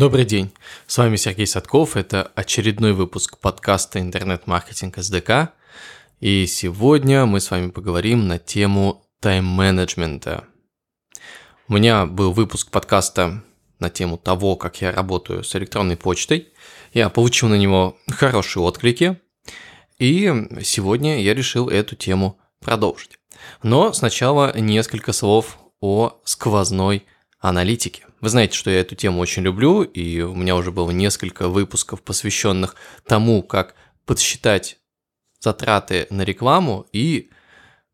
Добрый день, с вами Сергей Садков, это очередной выпуск подкаста «Интернет-маркетинг СДК», и сегодня мы с вами поговорим на тему тайм-менеджмента. У меня был выпуск подкаста на тему того, как я работаю с электронной почтой. Я получил на него хорошие отклики, и сегодня я решил эту тему продолжить. Но сначала несколько слов о сквозной аналитике. Вы знаете, что я эту тему очень люблю, и у меня уже было несколько выпусков, посвященных тому, как подсчитать затраты на рекламу и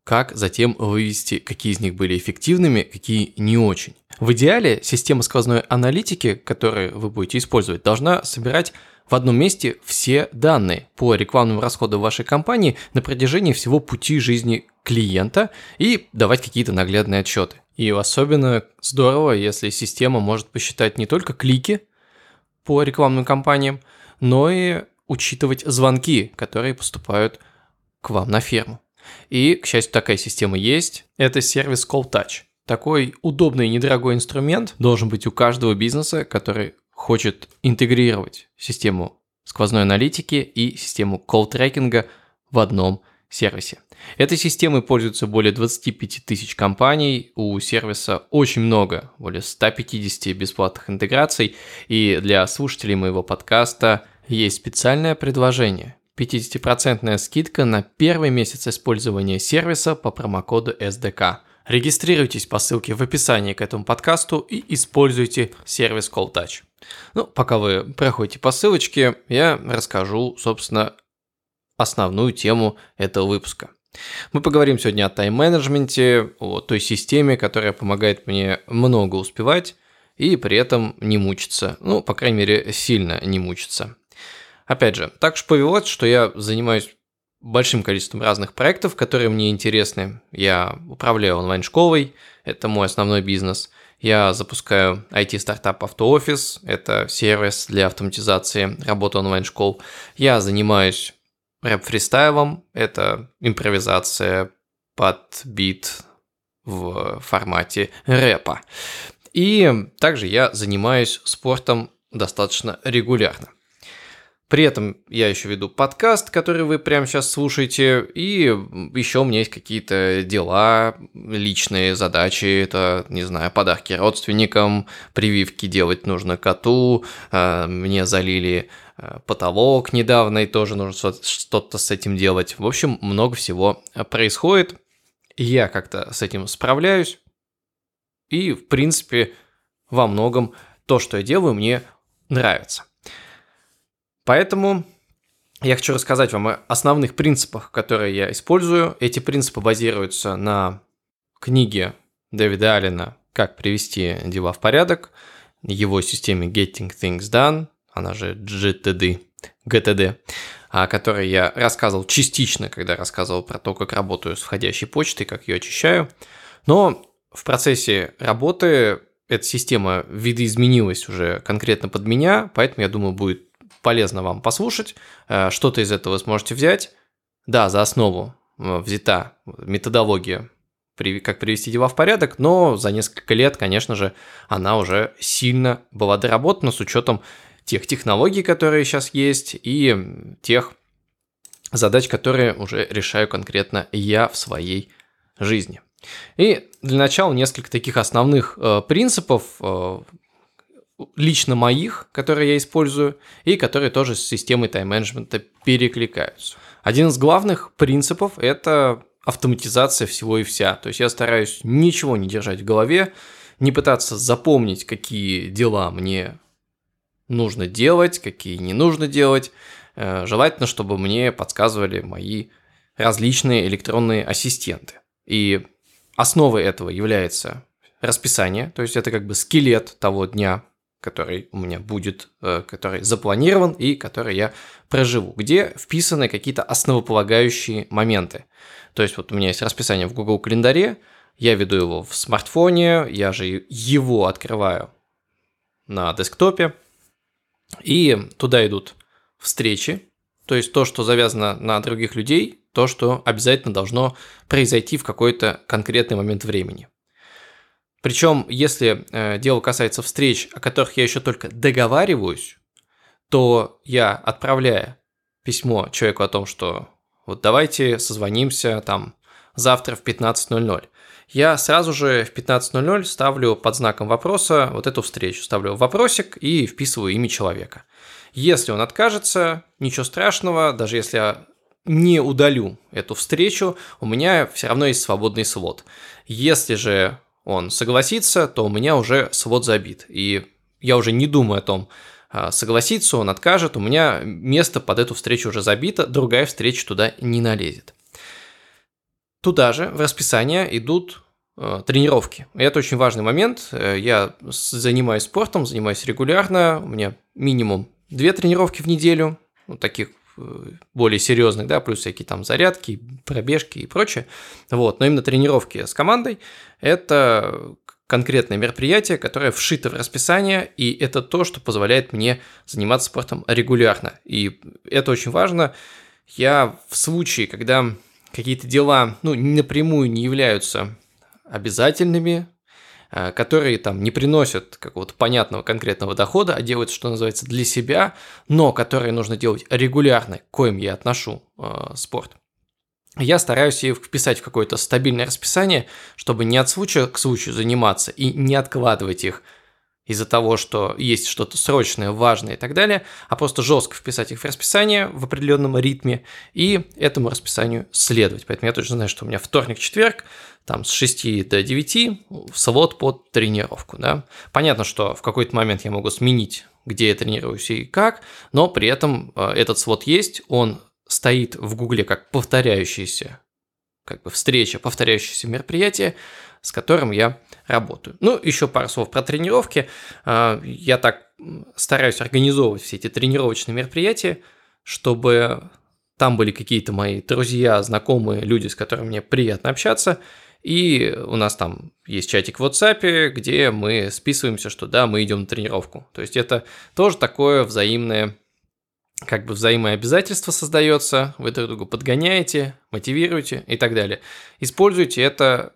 как затем вывести, какие из них были эффективными, какие не очень. В идеале система сквозной аналитики, которую вы будете использовать, должна собирать в одном месте все данные по рекламным расходам вашей компании на протяжении всего пути жизни клиента и давать какие-то наглядные отчеты. И особенно здорово, если система может посчитать не только клики по рекламным кампаниям, но и учитывать звонки, которые поступают к вам на ферму. И, к счастью, такая система есть. Это сервис Call Touch. Такой удобный и недорогой инструмент должен быть у каждого бизнеса, который хочет интегрировать систему сквозной аналитики и систему колл-трекинга в одном сервисе. Этой системой пользуются более 25 тысяч компаний, у сервиса очень много, более 150 бесплатных интеграций, и для слушателей моего подкаста есть специальное предложение. 50% скидка на первый месяц использования сервиса по промокоду SDK. Регистрируйтесь по ссылке в описании к этому подкасту и используйте сервис Call Touch. Ну, пока вы проходите по ссылочке, я расскажу, собственно, основную тему этого выпуска. Мы поговорим сегодня о тайм-менеджменте, о той системе, которая помогает мне много успевать и при этом не мучиться. Ну, по крайней мере, сильно не мучиться. Опять же, так уж повелось, что я занимаюсь большим количеством разных проектов, которые мне интересны. Я управляю онлайн-школой, это мой основной бизнес. Я запускаю IT-стартап AutoOffice, это сервис для автоматизации работы онлайн-школ. Я занимаюсь рэп-фристайлом, это импровизация под бит в формате рэпа. И также я занимаюсь спортом достаточно регулярно. При этом я еще веду подкаст, который вы прямо сейчас слушаете, и еще у меня есть какие-то дела, личные задачи, это, не знаю, подарки родственникам, прививки делать нужно коту, а, мне залили потолок недавно, и тоже нужно что-то с этим делать. В общем, много всего происходит, я как-то с этим справляюсь, и, в принципе, во многом то, что я делаю, мне нравится. Поэтому я хочу рассказать вам о основных принципах, которые я использую. Эти принципы базируются на книге Дэвида Аллена «Как привести дела в порядок», его системе Getting Things Done, она же GTD, GTD, о которой я рассказывал частично, когда рассказывал про то, как работаю с входящей почтой, как ее очищаю. Но в процессе работы эта система видоизменилась уже конкретно под меня, поэтому, я думаю, будет полезно вам послушать. Э, что-то из этого сможете взять. Да, за основу э, взята методология, как привести дела в порядок, но за несколько лет, конечно же, она уже сильно была доработана с учетом тех технологий, которые сейчас есть, и тех задач, которые уже решаю конкретно я в своей жизни. И для начала несколько таких основных э, принципов, э, лично моих, которые я использую, и которые тоже с системой тайм-менеджмента перекликаются. Один из главных принципов – это автоматизация всего и вся. То есть я стараюсь ничего не держать в голове, не пытаться запомнить, какие дела мне нужно делать, какие не нужно делать. Э, желательно, чтобы мне подсказывали мои различные электронные ассистенты. И основой этого является расписание, то есть это как бы скелет того дня, который у меня будет, э, который запланирован и который я проживу, где вписаны какие-то основополагающие моменты. То есть вот у меня есть расписание в Google календаре, я веду его в смартфоне, я же его открываю на десктопе, и туда идут встречи, то есть то, что завязано на других людей, то, что обязательно должно произойти в какой-то конкретный момент времени. Причем, если э, дело касается встреч, о которых я еще только договариваюсь, то я, отправляя письмо человеку о том, что вот давайте созвонимся там завтра в 15.00, я сразу же в 15.00 ставлю под знаком вопроса вот эту встречу, ставлю вопросик и вписываю имя человека. Если он откажется, ничего страшного, даже если я не удалю эту встречу, у меня все равно есть свободный слот. Если же он согласится, то у меня уже свод забит. И я уже не думаю о том, а, согласится он, откажет, у меня место под эту встречу уже забито, другая встреча туда не налезет. Туда же в расписание идут э, тренировки. И это очень важный момент. Э, я занимаюсь спортом, занимаюсь регулярно. У меня минимум две тренировки в неделю, ну, таких э, более серьезных, да, плюс всякие там зарядки, пробежки и прочее. Вот, но именно тренировки с командой – это конкретное мероприятие, которое вшито в расписание, и это то, что позволяет мне заниматься спортом регулярно. И это очень важно. Я в случае, когда какие-то дела, ну, напрямую не являются обязательными, э, которые там не приносят какого-то понятного конкретного дохода, а делают, что называется, для себя, но которые нужно делать регулярно, к коим я отношу э, спорт. Я стараюсь их вписать в какое-то стабильное расписание, чтобы не от случая к случаю заниматься и не откладывать их из-за того, что есть что-то срочное, важное и так далее, а просто жестко вписать их в расписание в определенном ритме и этому расписанию следовать. Поэтому я точно знаю, что у меня вторник-четверг, там с 6 до 9 слот под тренировку. Да? Понятно, что в какой-то момент я могу сменить, где я тренируюсь и как, но при этом э, этот слот есть, он стоит в Гугле как повторяющийся как бы встреча, повторяющееся мероприятие, с которым я работаю. Ну, еще пару слов про тренировки. А, я так стараюсь организовывать все эти тренировочные мероприятия, чтобы там были какие-то мои друзья, знакомые, люди, с которыми мне приятно общаться. И у нас там есть чатик в WhatsApp, где мы списываемся, что да, мы идем на тренировку. То есть это тоже такое взаимное как бы взаимное обязательство создается, вы друг друга подгоняете, мотивируете и так далее. Используйте это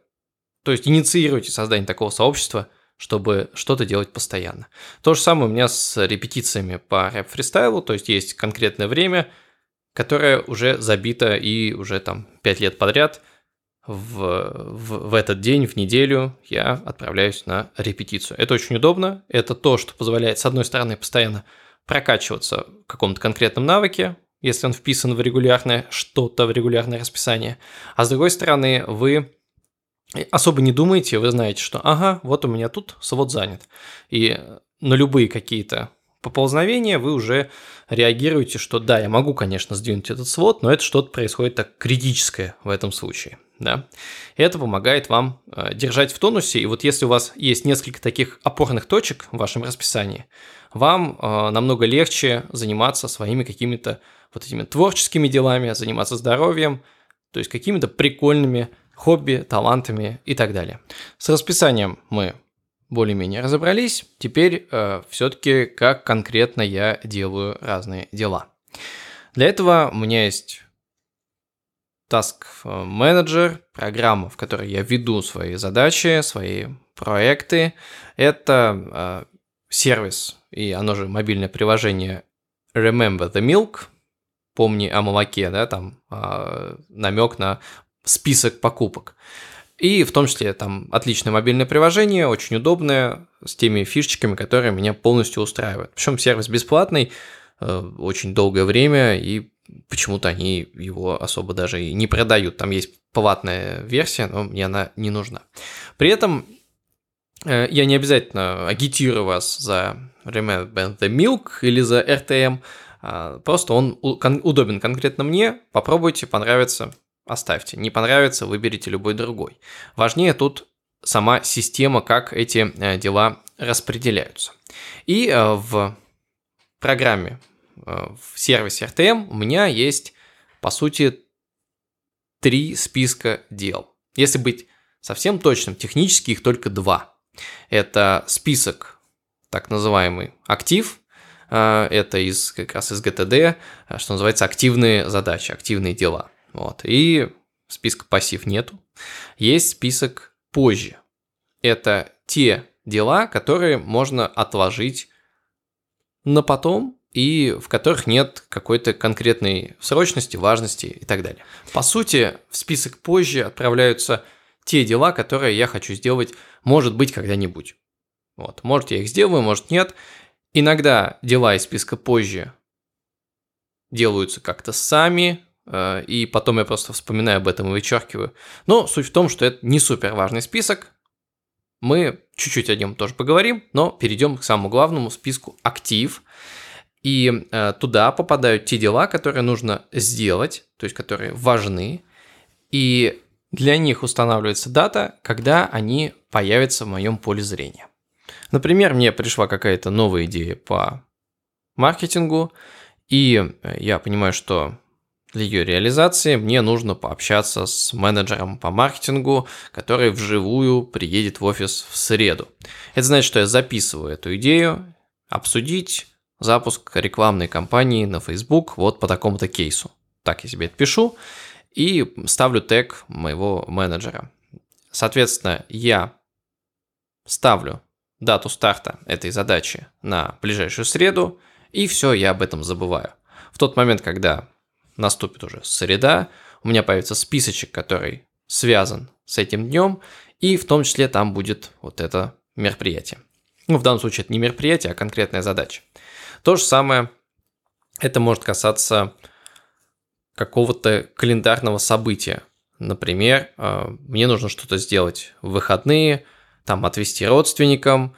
то есть инициируйте создание такого сообщества, чтобы что-то делать постоянно. То же самое у меня с репетициями по рэп-фристайлу, то есть есть конкретное время, которое уже забито и уже там 5 лет подряд в, в, в этот день, в неделю я отправляюсь на репетицию. Это очень удобно, это то, что позволяет, с одной стороны, постоянно прокачиваться в каком-то конкретном навыке, если он вписан в регулярное что-то, в регулярное расписание, а с другой стороны, вы особо не думаете, вы знаете, что ага, вот у меня тут свод занят. И на любые какие-то поползновения вы уже реагируете, что да, я могу, конечно, сдвинуть этот свод, но это что-то происходит так критическое в этом случае. Да? И это помогает вам э, держать в тонусе. И вот если у вас есть несколько таких опорных точек в вашем расписании, вам э, намного легче заниматься своими какими-то вот этими творческими делами, заниматься здоровьем, то есть какими-то прикольными хобби, талантами и так далее. С расписанием мы более-менее разобрались. Теперь э, все-таки как конкретно я делаю разные дела. Для этого у меня есть Task Manager, программа, в которой я веду свои задачи, свои проекты. Это э, сервис и оно же мобильное приложение Remember the Milk, помни о молоке, да, там э, намек на список покупок. И в том числе там отличное мобильное приложение, очень удобное, с теми фишечками, которые меня полностью устраивают. Причем сервис бесплатный, э, очень долгое время, и почему-то они его особо даже и не продают. Там есть платная версия, но мне она не нужна. При этом э, я не обязательно агитирую вас за Remember the Milk или за RTM, а просто он удобен конкретно мне, попробуйте, понравится, оставьте. Не понравится, выберите любой другой. Важнее тут сама система, как эти э, дела распределяются. И э, в программе, э, в сервисе RTM у меня есть, по сути, три списка дел. Если быть совсем точным, технически их только два. Это список, так называемый актив, это из, как раз из GTD, что называется активные задачи, активные дела. Вот. И списка пассив нету. Есть список позже. это те дела, которые можно отложить на потом и в которых нет какой-то конкретной срочности, важности и так далее. По сути, в список позже отправляются те дела, которые я хочу сделать, может быть, когда-нибудь. Вот. Может, я их сделаю, может, нет. Иногда дела из списка позже делаются как-то сами, и потом я просто вспоминаю об этом и вычеркиваю. Но суть в том, что это не супер важный список. Мы чуть-чуть о нем тоже поговорим, но перейдем к самому главному списку актив. И э, туда попадают те дела, которые нужно сделать, то есть которые важны. И для них устанавливается дата, когда они появятся в моем поле зрения. Например, мне пришла какая-то новая идея по маркетингу, и э, я понимаю, что для ее реализации мне нужно пообщаться с менеджером по маркетингу, который вживую приедет в офис в среду. Это значит, что я записываю эту идею, обсудить запуск рекламной кампании на Facebook вот по такому-то кейсу. Так я себе это пишу и ставлю тег моего менеджера. Соответственно, я ставлю дату старта этой задачи на ближайшую среду, и все, я об этом забываю. В тот момент, когда наступит уже среда, у меня появится списочек, который связан с этим днем, и в том числе там будет вот это мероприятие. Ну, в данном случае это не мероприятие, а конкретная задача. То же самое это может касаться какого-то календарного события. Например, э, мне нужно что-то сделать в выходные, там отвести родственникам,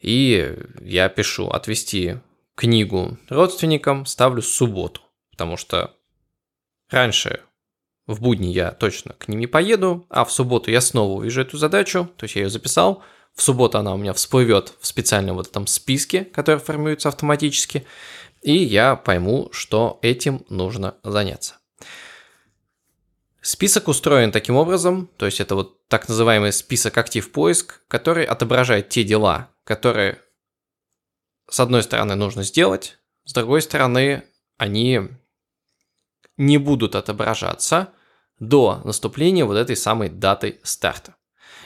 и я пишу отвести книгу родственникам, ставлю субботу, потому что раньше в будни я точно к ним не поеду, а в субботу я снова увижу эту задачу, то есть я ее записал, в субботу она у меня всплывет в специальном вот этом списке, который формируется автоматически, и я пойму, что этим нужно заняться. Список устроен таким образом, то есть это вот так называемый список актив поиск, который отображает те дела, которые с одной стороны нужно сделать, с другой стороны они не будут отображаться до наступления вот этой самой даты старта.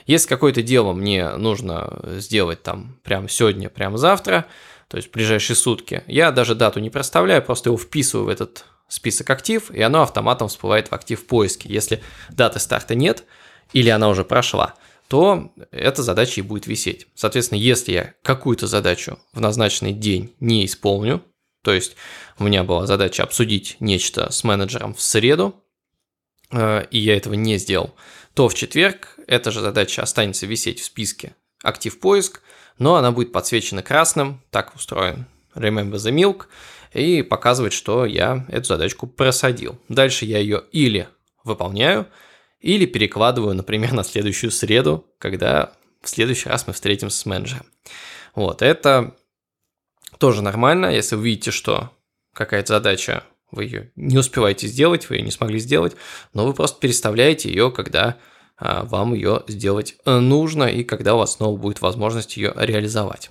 Если какое-то дело мне нужно сделать там прямо сегодня, прямо завтра, то есть в ближайшие сутки, я даже дату не проставляю, просто его вписываю в этот список актив, и оно автоматом всплывает в актив поиске. Если даты старта нет, или она уже прошла, то эта задача и будет висеть. Соответственно, если я какую-то задачу в назначенный день не исполню, то есть у меня была задача обсудить нечто с менеджером в среду, э, и я этого не сделал, то в четверг эта же задача останется висеть в списке актив поиск, но она будет подсвечена красным, так устроен Remember the Milk, и показывает, что я эту задачку просадил. Дальше я ее или выполняю, или перекладываю, например, на следующую среду, когда в следующий раз мы встретимся с менеджером. Вот, это тоже нормально, если вы видите, что какая-то задача, вы ее не успеваете сделать, вы ее не смогли сделать, но вы просто переставляете ее, когда а, вам ее сделать э, нужно и когда у вас снова будет возможность ее реализовать.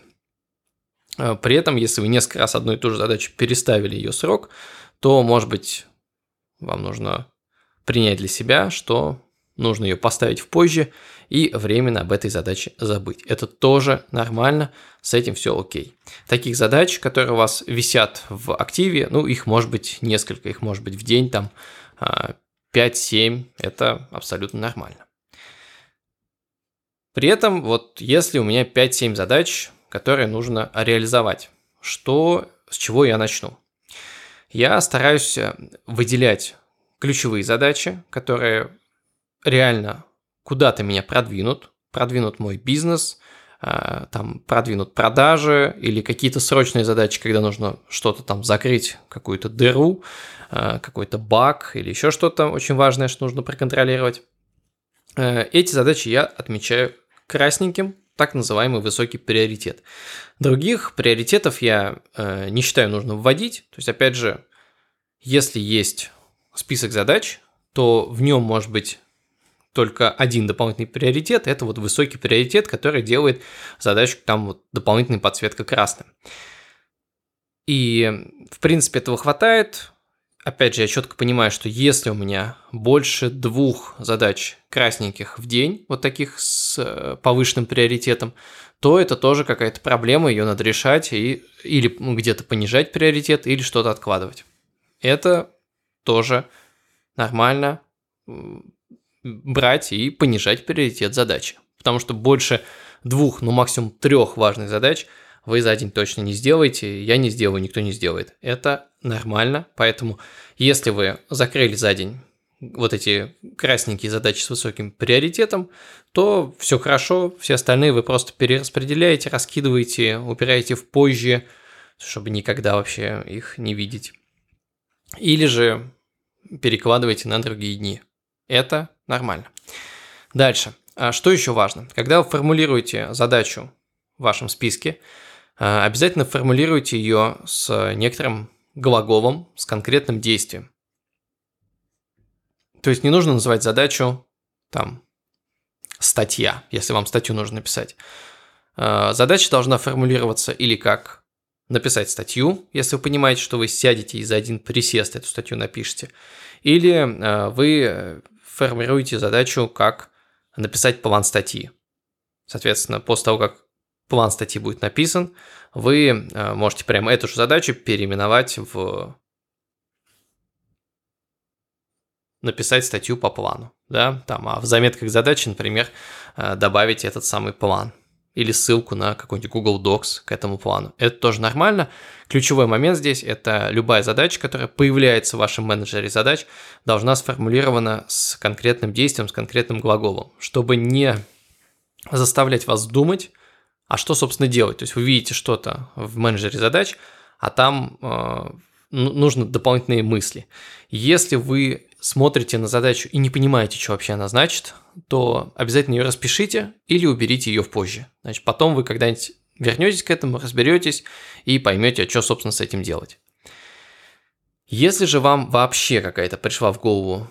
А, при этом, если вы несколько раз одну и ту же задачу переставили ее срок, то, может быть, вам нужно принять для себя, что нужно ее поставить в позже и временно об этой задаче забыть. Это тоже нормально, с этим все окей. Таких задач, которые у вас висят в активе, ну, их может быть несколько, их может быть в день там 5-7, а, это абсолютно нормально. При этом, вот если у меня 5-7 задач, которые нужно реализовать, что, с чего я начну? Я стараюсь э, выделять ключевые задачи, которые реально куда-то меня продвинут, продвинут мой бизнес, э, там продвинут продажи или какие-то срочные задачи, когда нужно что-то там закрыть, какую-то дыру, э, какой-то баг или еще что-то очень важное, что нужно проконтролировать. Эти задачи я отмечаю красненьким, так называемый высокий приоритет. Других приоритетов я э, не считаю нужно вводить. То есть, опять же, если есть список задач, то в нем может быть только один дополнительный приоритет. Это вот высокий приоритет, который делает задачу там вот дополнительной подсветка красным. И, в принципе, этого хватает. опять же, я четко понимаю, что если у меня больше двух задач красненьких в день, вот таких с э, повышенным приоритетом, то это тоже какая-то проблема, ее надо решать и, или ну, где-то понижать приоритет, или что-то откладывать. Это тоже нормально брать и понижать приоритет задачи. Потому что больше двух, ну максимум трех важных задач вы за день точно не сделаете, я не сделаю, никто не сделает. Это нормально, поэтому если вы закрыли за день вот эти красненькие задачи с высоким приоритетом, то все хорошо, все остальные вы просто перераспределяете, раскидываете, упираете в позже, чтобы никогда вообще их не видеть. Или же перекладываете на другие дни. Это нормально. Дальше. А что еще важно? Когда вы формулируете задачу в вашем списке, а, обязательно формулируйте ее с некоторым глаголом, с конкретным действием. То есть не нужно называть задачу там статья, если вам статью нужно написать. А, задача должна формулироваться или как написать статью, если вы понимаете, что вы сядете и за один присест эту статью напишете, или а, вы формируете задачу как написать план статьи. Соответственно, после того, как план статьи будет написан, вы э, можете прямо эту же задачу переименовать в написать статью по плану, да, там, а в заметках задачи, например, э, добавить этот самый план или ссылку на какой-нибудь Google Docs к этому плану. Это тоже нормально. Ключевой момент здесь – это любая задача, которая появляется в вашем менеджере задач, должна сформулирована с конкретным действием, с конкретным глаголом, чтобы не заставлять вас думать, а что, собственно, делать. То есть вы видите что-то в менеджере задач, а там э, ну, нужны дополнительные мысли. Если вы смотрите на задачу и не понимаете, что вообще она значит, то обязательно ее распишите или уберите ее в позже. Значит, потом вы когда-нибудь вернетесь к этому, разберетесь и поймете, что, собственно, с этим делать. Если же вам вообще какая-то пришла в голову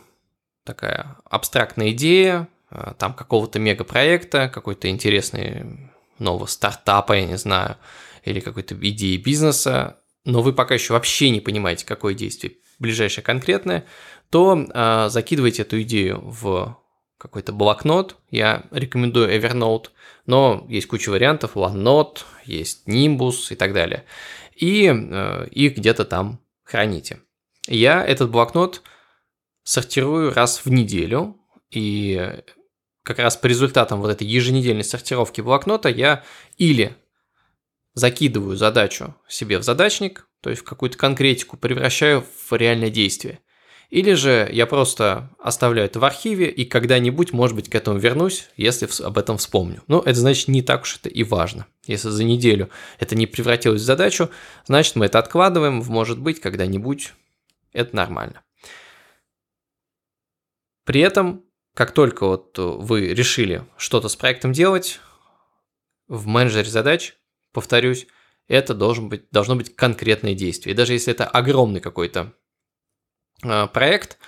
такая абстрактная идея, э, там какого-то мегапроекта, какой-то интересный нового стартапа, я не знаю, или какой-то идеи бизнеса, но вы пока еще вообще не понимаете, какое действие ближайшее конкретное, то э, закидывайте эту идею в какой-то блокнот. Я рекомендую Evernote, но есть куча вариантов, OneNote, есть Nimbus и так далее. И э, их где-то там храните. Я этот блокнот сортирую раз в неделю, и как раз по результатам вот этой еженедельной сортировки блокнота я или закидываю задачу себе в задачник, то есть в какую-то конкретику превращаю в реальное действие. Или же я просто оставляю это в архиве и когда-нибудь, может быть, к этому вернусь, если об этом вспомню. Но это значит не так уж это и важно. Если за неделю это не превратилось в задачу, значит мы это откладываем, может быть, когда-нибудь это нормально. При этом, как только вот вы решили что-то с проектом делать, в менеджере задач, повторюсь, это должен быть, должно быть конкретное действие. И даже если это огромный какой-то э, проект,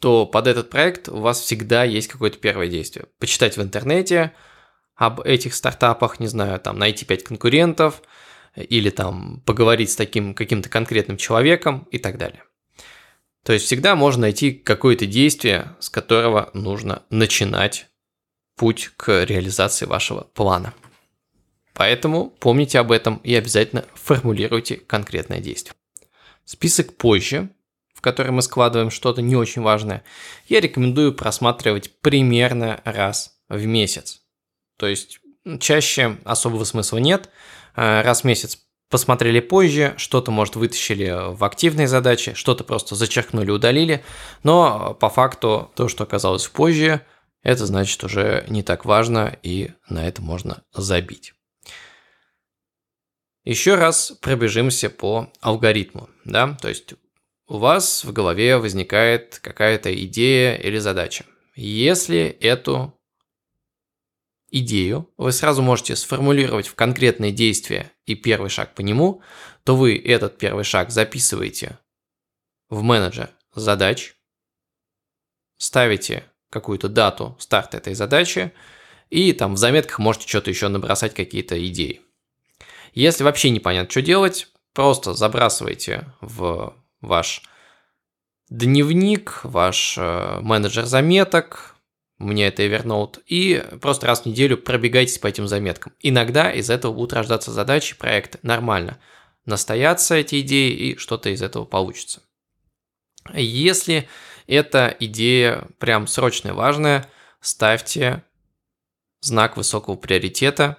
то под этот проект у вас всегда есть какое-то первое действие. Почитать в интернете об этих стартапах, не знаю, там найти 5 конкурентов, или там поговорить с таким каким-то конкретным человеком и так далее. То есть всегда можно найти какое-то действие, с которого нужно начинать путь к реализации вашего плана. Поэтому помните об этом и обязательно формулируйте конкретное действие. Список позже, в который мы складываем что-то не очень важное, я рекомендую просматривать примерно раз в месяц. То есть чаще особого смысла нет. Э, раз в месяц посмотрели позже, что-то, может, вытащили в активные задачи, что-то просто зачеркнули, удалили, но по факту то, что оказалось позже, это значит уже не так важно, и на это можно забить. Еще раз пробежимся по алгоритму, да, то есть у вас в голове возникает какая-то идея или задача. Если эту идею вы сразу можете сформулировать в конкретные действия и первый шаг по нему, то вы этот первый шаг записываете в менеджер задач, ставите какую-то дату старта этой задачи, и там в заметках можете что-то еще набросать, какие-то идеи. Если вообще непонятно, что делать, просто забрасывайте в ваш дневник, ваш э, менеджер заметок, меня это Evernote, и просто раз в неделю пробегайтесь по этим заметкам. Иногда из этого будут рождаться задачи, проекты. Нормально. Настоятся эти идеи, и что-то из этого получится. Если эта идея прям срочная, важная, ставьте знак высокого приоритета.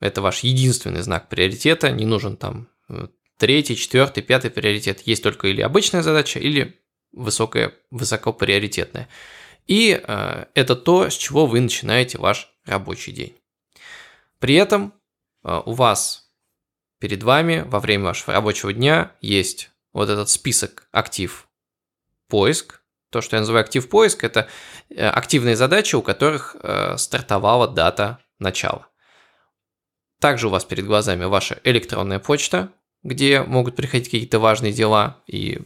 Это ваш единственный знак приоритета. Не нужен там э, третий, четвертый, пятый приоритет. Есть только или обычная задача, или высокая, высокоприоритетная. И э, это то, с чего вы начинаете ваш рабочий день. При этом э, у вас перед вами во время вашего рабочего дня есть вот этот список актив поиск. То, что я называю актив поиск, это э, активные задачи, у которых э, стартовала дата начала. Также у вас перед глазами ваша электронная почта, где могут приходить какие-то важные дела и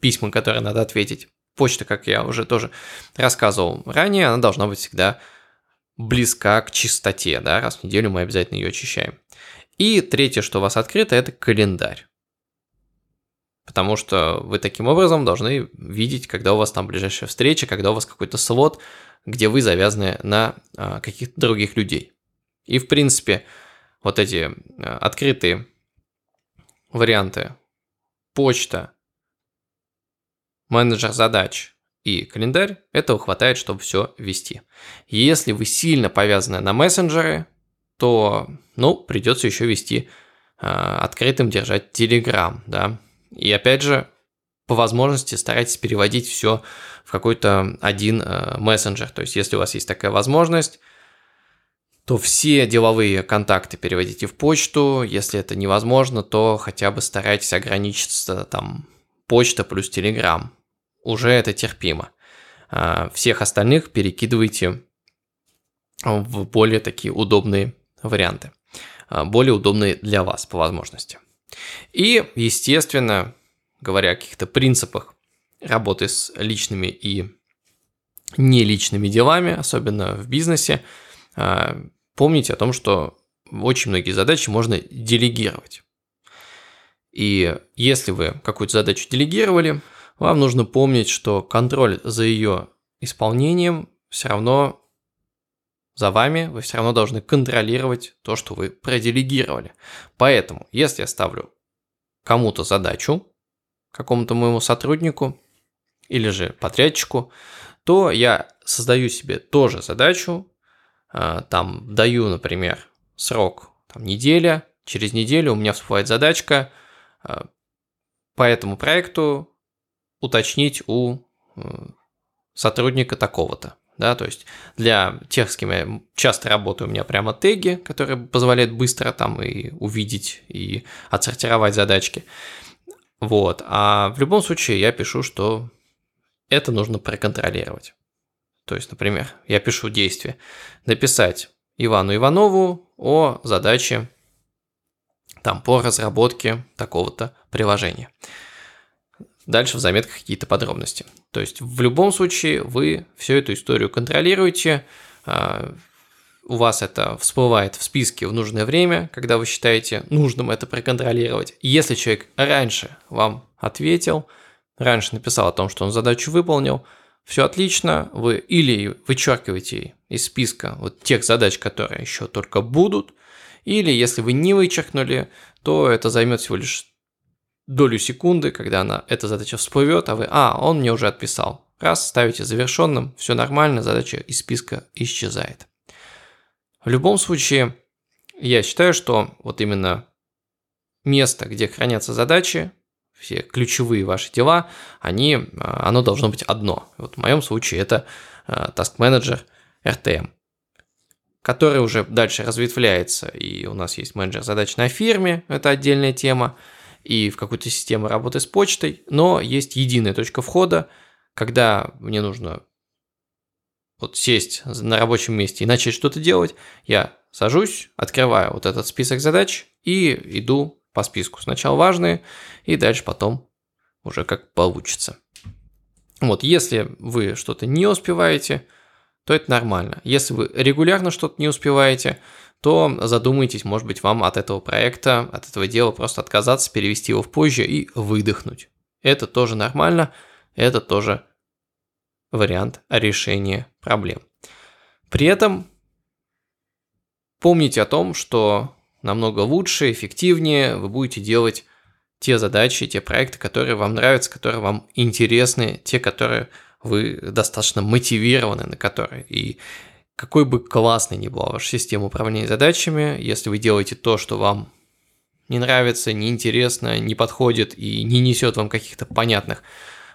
письма, которые надо ответить. Почта, как я уже тоже рассказывал ранее, она должна быть всегда близка к чистоте, да, раз в неделю мы обязательно ее очищаем. И третье, что у вас открыто, это календарь. Потому что вы таким образом должны видеть, когда у вас там ближайшая встреча, когда у вас какой-то свод, где вы завязаны на а, каких-то других людей. И в принципе, вот эти а, открытые варианты почта, менеджер задач и календарь, этого хватает, чтобы все вести. Если вы сильно повязаны на мессенджеры, то, ну, придется еще вести э, открытым держать Telegram, да. И опять же, по возможности старайтесь переводить все в какой-то один э, мессенджер. То есть, если у вас есть такая возможность, то все деловые контакты переводите в почту. Если это невозможно, то хотя бы старайтесь ограничиться там почта плюс телеграм. Уже это терпимо. А, всех остальных перекидывайте в более такие удобные варианты. А, более удобные для вас по возможности. И, естественно, говоря о каких-то принципах работы с личными и неличными делами, особенно в бизнесе, помните о том, что очень многие задачи можно делегировать. И если вы какую-то задачу делегировали, вам нужно помнить, что контроль за ее исполнением все равно за вами, вы все равно должны контролировать то, что вы проделегировали. Поэтому, если я ставлю кому-то задачу, какому-то моему сотруднику или же подрядчику, то я создаю себе тоже задачу, там даю, например, срок там, неделя, через неделю у меня всплывает задачка а, по этому проекту уточнить у э, сотрудника такого-то. Да, то есть для тех, с кем я часто работаю, у меня прямо теги, которые позволяют быстро там и увидеть, и отсортировать задачки. Вот. А в любом случае я пишу, что это нужно проконтролировать. То есть, например, я пишу действие. Написать Ивану Иванову о задаче там, по разработке такого-то приложения. Дальше в заметках какие-то подробности. То есть в любом случае вы всю эту историю контролируете, а, у вас это всплывает в списке в нужное время, когда вы считаете нужным это проконтролировать. Если человек раньше вам ответил, раньше написал о том, что он задачу выполнил, все отлично, вы или вычеркиваете из списка вот тех задач, которые еще только будут, или если вы не вычеркнули, то это займет всего лишь долю секунды, когда она, эта задача всплывет, а вы, а, он мне уже отписал. Раз, ставите завершенным, все нормально, задача из списка исчезает. В любом случае, я считаю, что вот именно место, где хранятся задачи, все ключевые ваши дела, они, а, оно должно быть одно. Вот в моем случае это а, Task Manager RTM, который уже дальше разветвляется, и у нас есть менеджер задач на фирме, это отдельная тема, и в какую-то систему работы с почтой, но есть единая точка входа, когда мне нужно вот сесть на рабочем месте и начать что-то делать, я сажусь, открываю вот этот список задач и иду по списку. Сначала важные, и дальше потом уже как получится. Вот, если вы что-то не успеваете, то это нормально. Если вы регулярно что-то не успеваете, то задумайтесь, может быть, вам от этого проекта, от этого дела просто отказаться, перевести его в позже и выдохнуть. Это тоже нормально. это тоже вариант решения проблем. При этом помните о том, что намного лучше, эффективнее вы будете делать те задачи, те проекты, которые вам нравятся, которые вам интересны, те, которые вы достаточно мотивированы на которые. И какой бы классной ни была ваша система управления задачами, если вы делаете то, что вам не нравится, неинтересно, не подходит и не несет вам каких-то понятных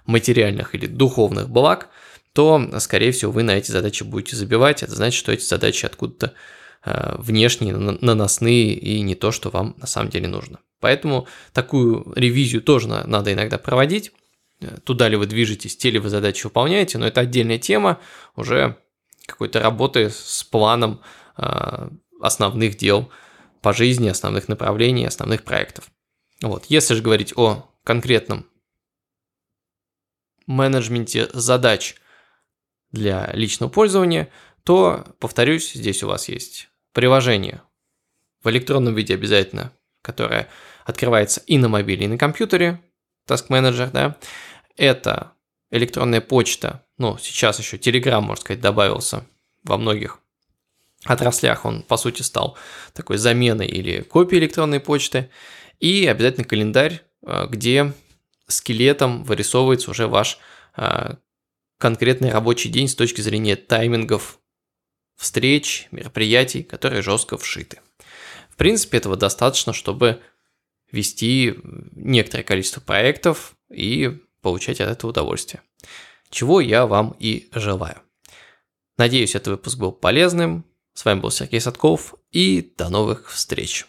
материальных или духовных благ, то, скорее всего, вы на эти задачи будете забивать. Это значит, что эти задачи откуда-то внешние, наносные и не то, что вам на самом деле нужно. Поэтому такую ревизию тоже надо иногда проводить. Э, туда ли вы движетесь, те ли вы задачи выполняете, но это отдельная тема уже какой-то работы с планом э, основных дел по жизни, основных направлений, основных проектов. Вот. Если же говорить о конкретном менеджменте задач для личного пользования, то, повторюсь, здесь у вас есть приложение в электронном виде обязательно, которое открывается и на мобиле, и на компьютере, Task Manager, да, это электронная почта, ну, сейчас еще Telegram, можно сказать, добавился во многих отраслях, он, по сути, стал такой заменой или копией электронной почты, и обязательно календарь, а, где скелетом вырисовывается уже ваш а, конкретный рабочий день с точки зрения таймингов встреч, мероприятий, которые жестко вшиты. В принципе, этого достаточно, чтобы вести некоторое количество проектов и получать от этого удовольствие. Чего я вам и желаю. Надеюсь, этот выпуск был полезным. С вами был Сергей Садков и до новых встреч.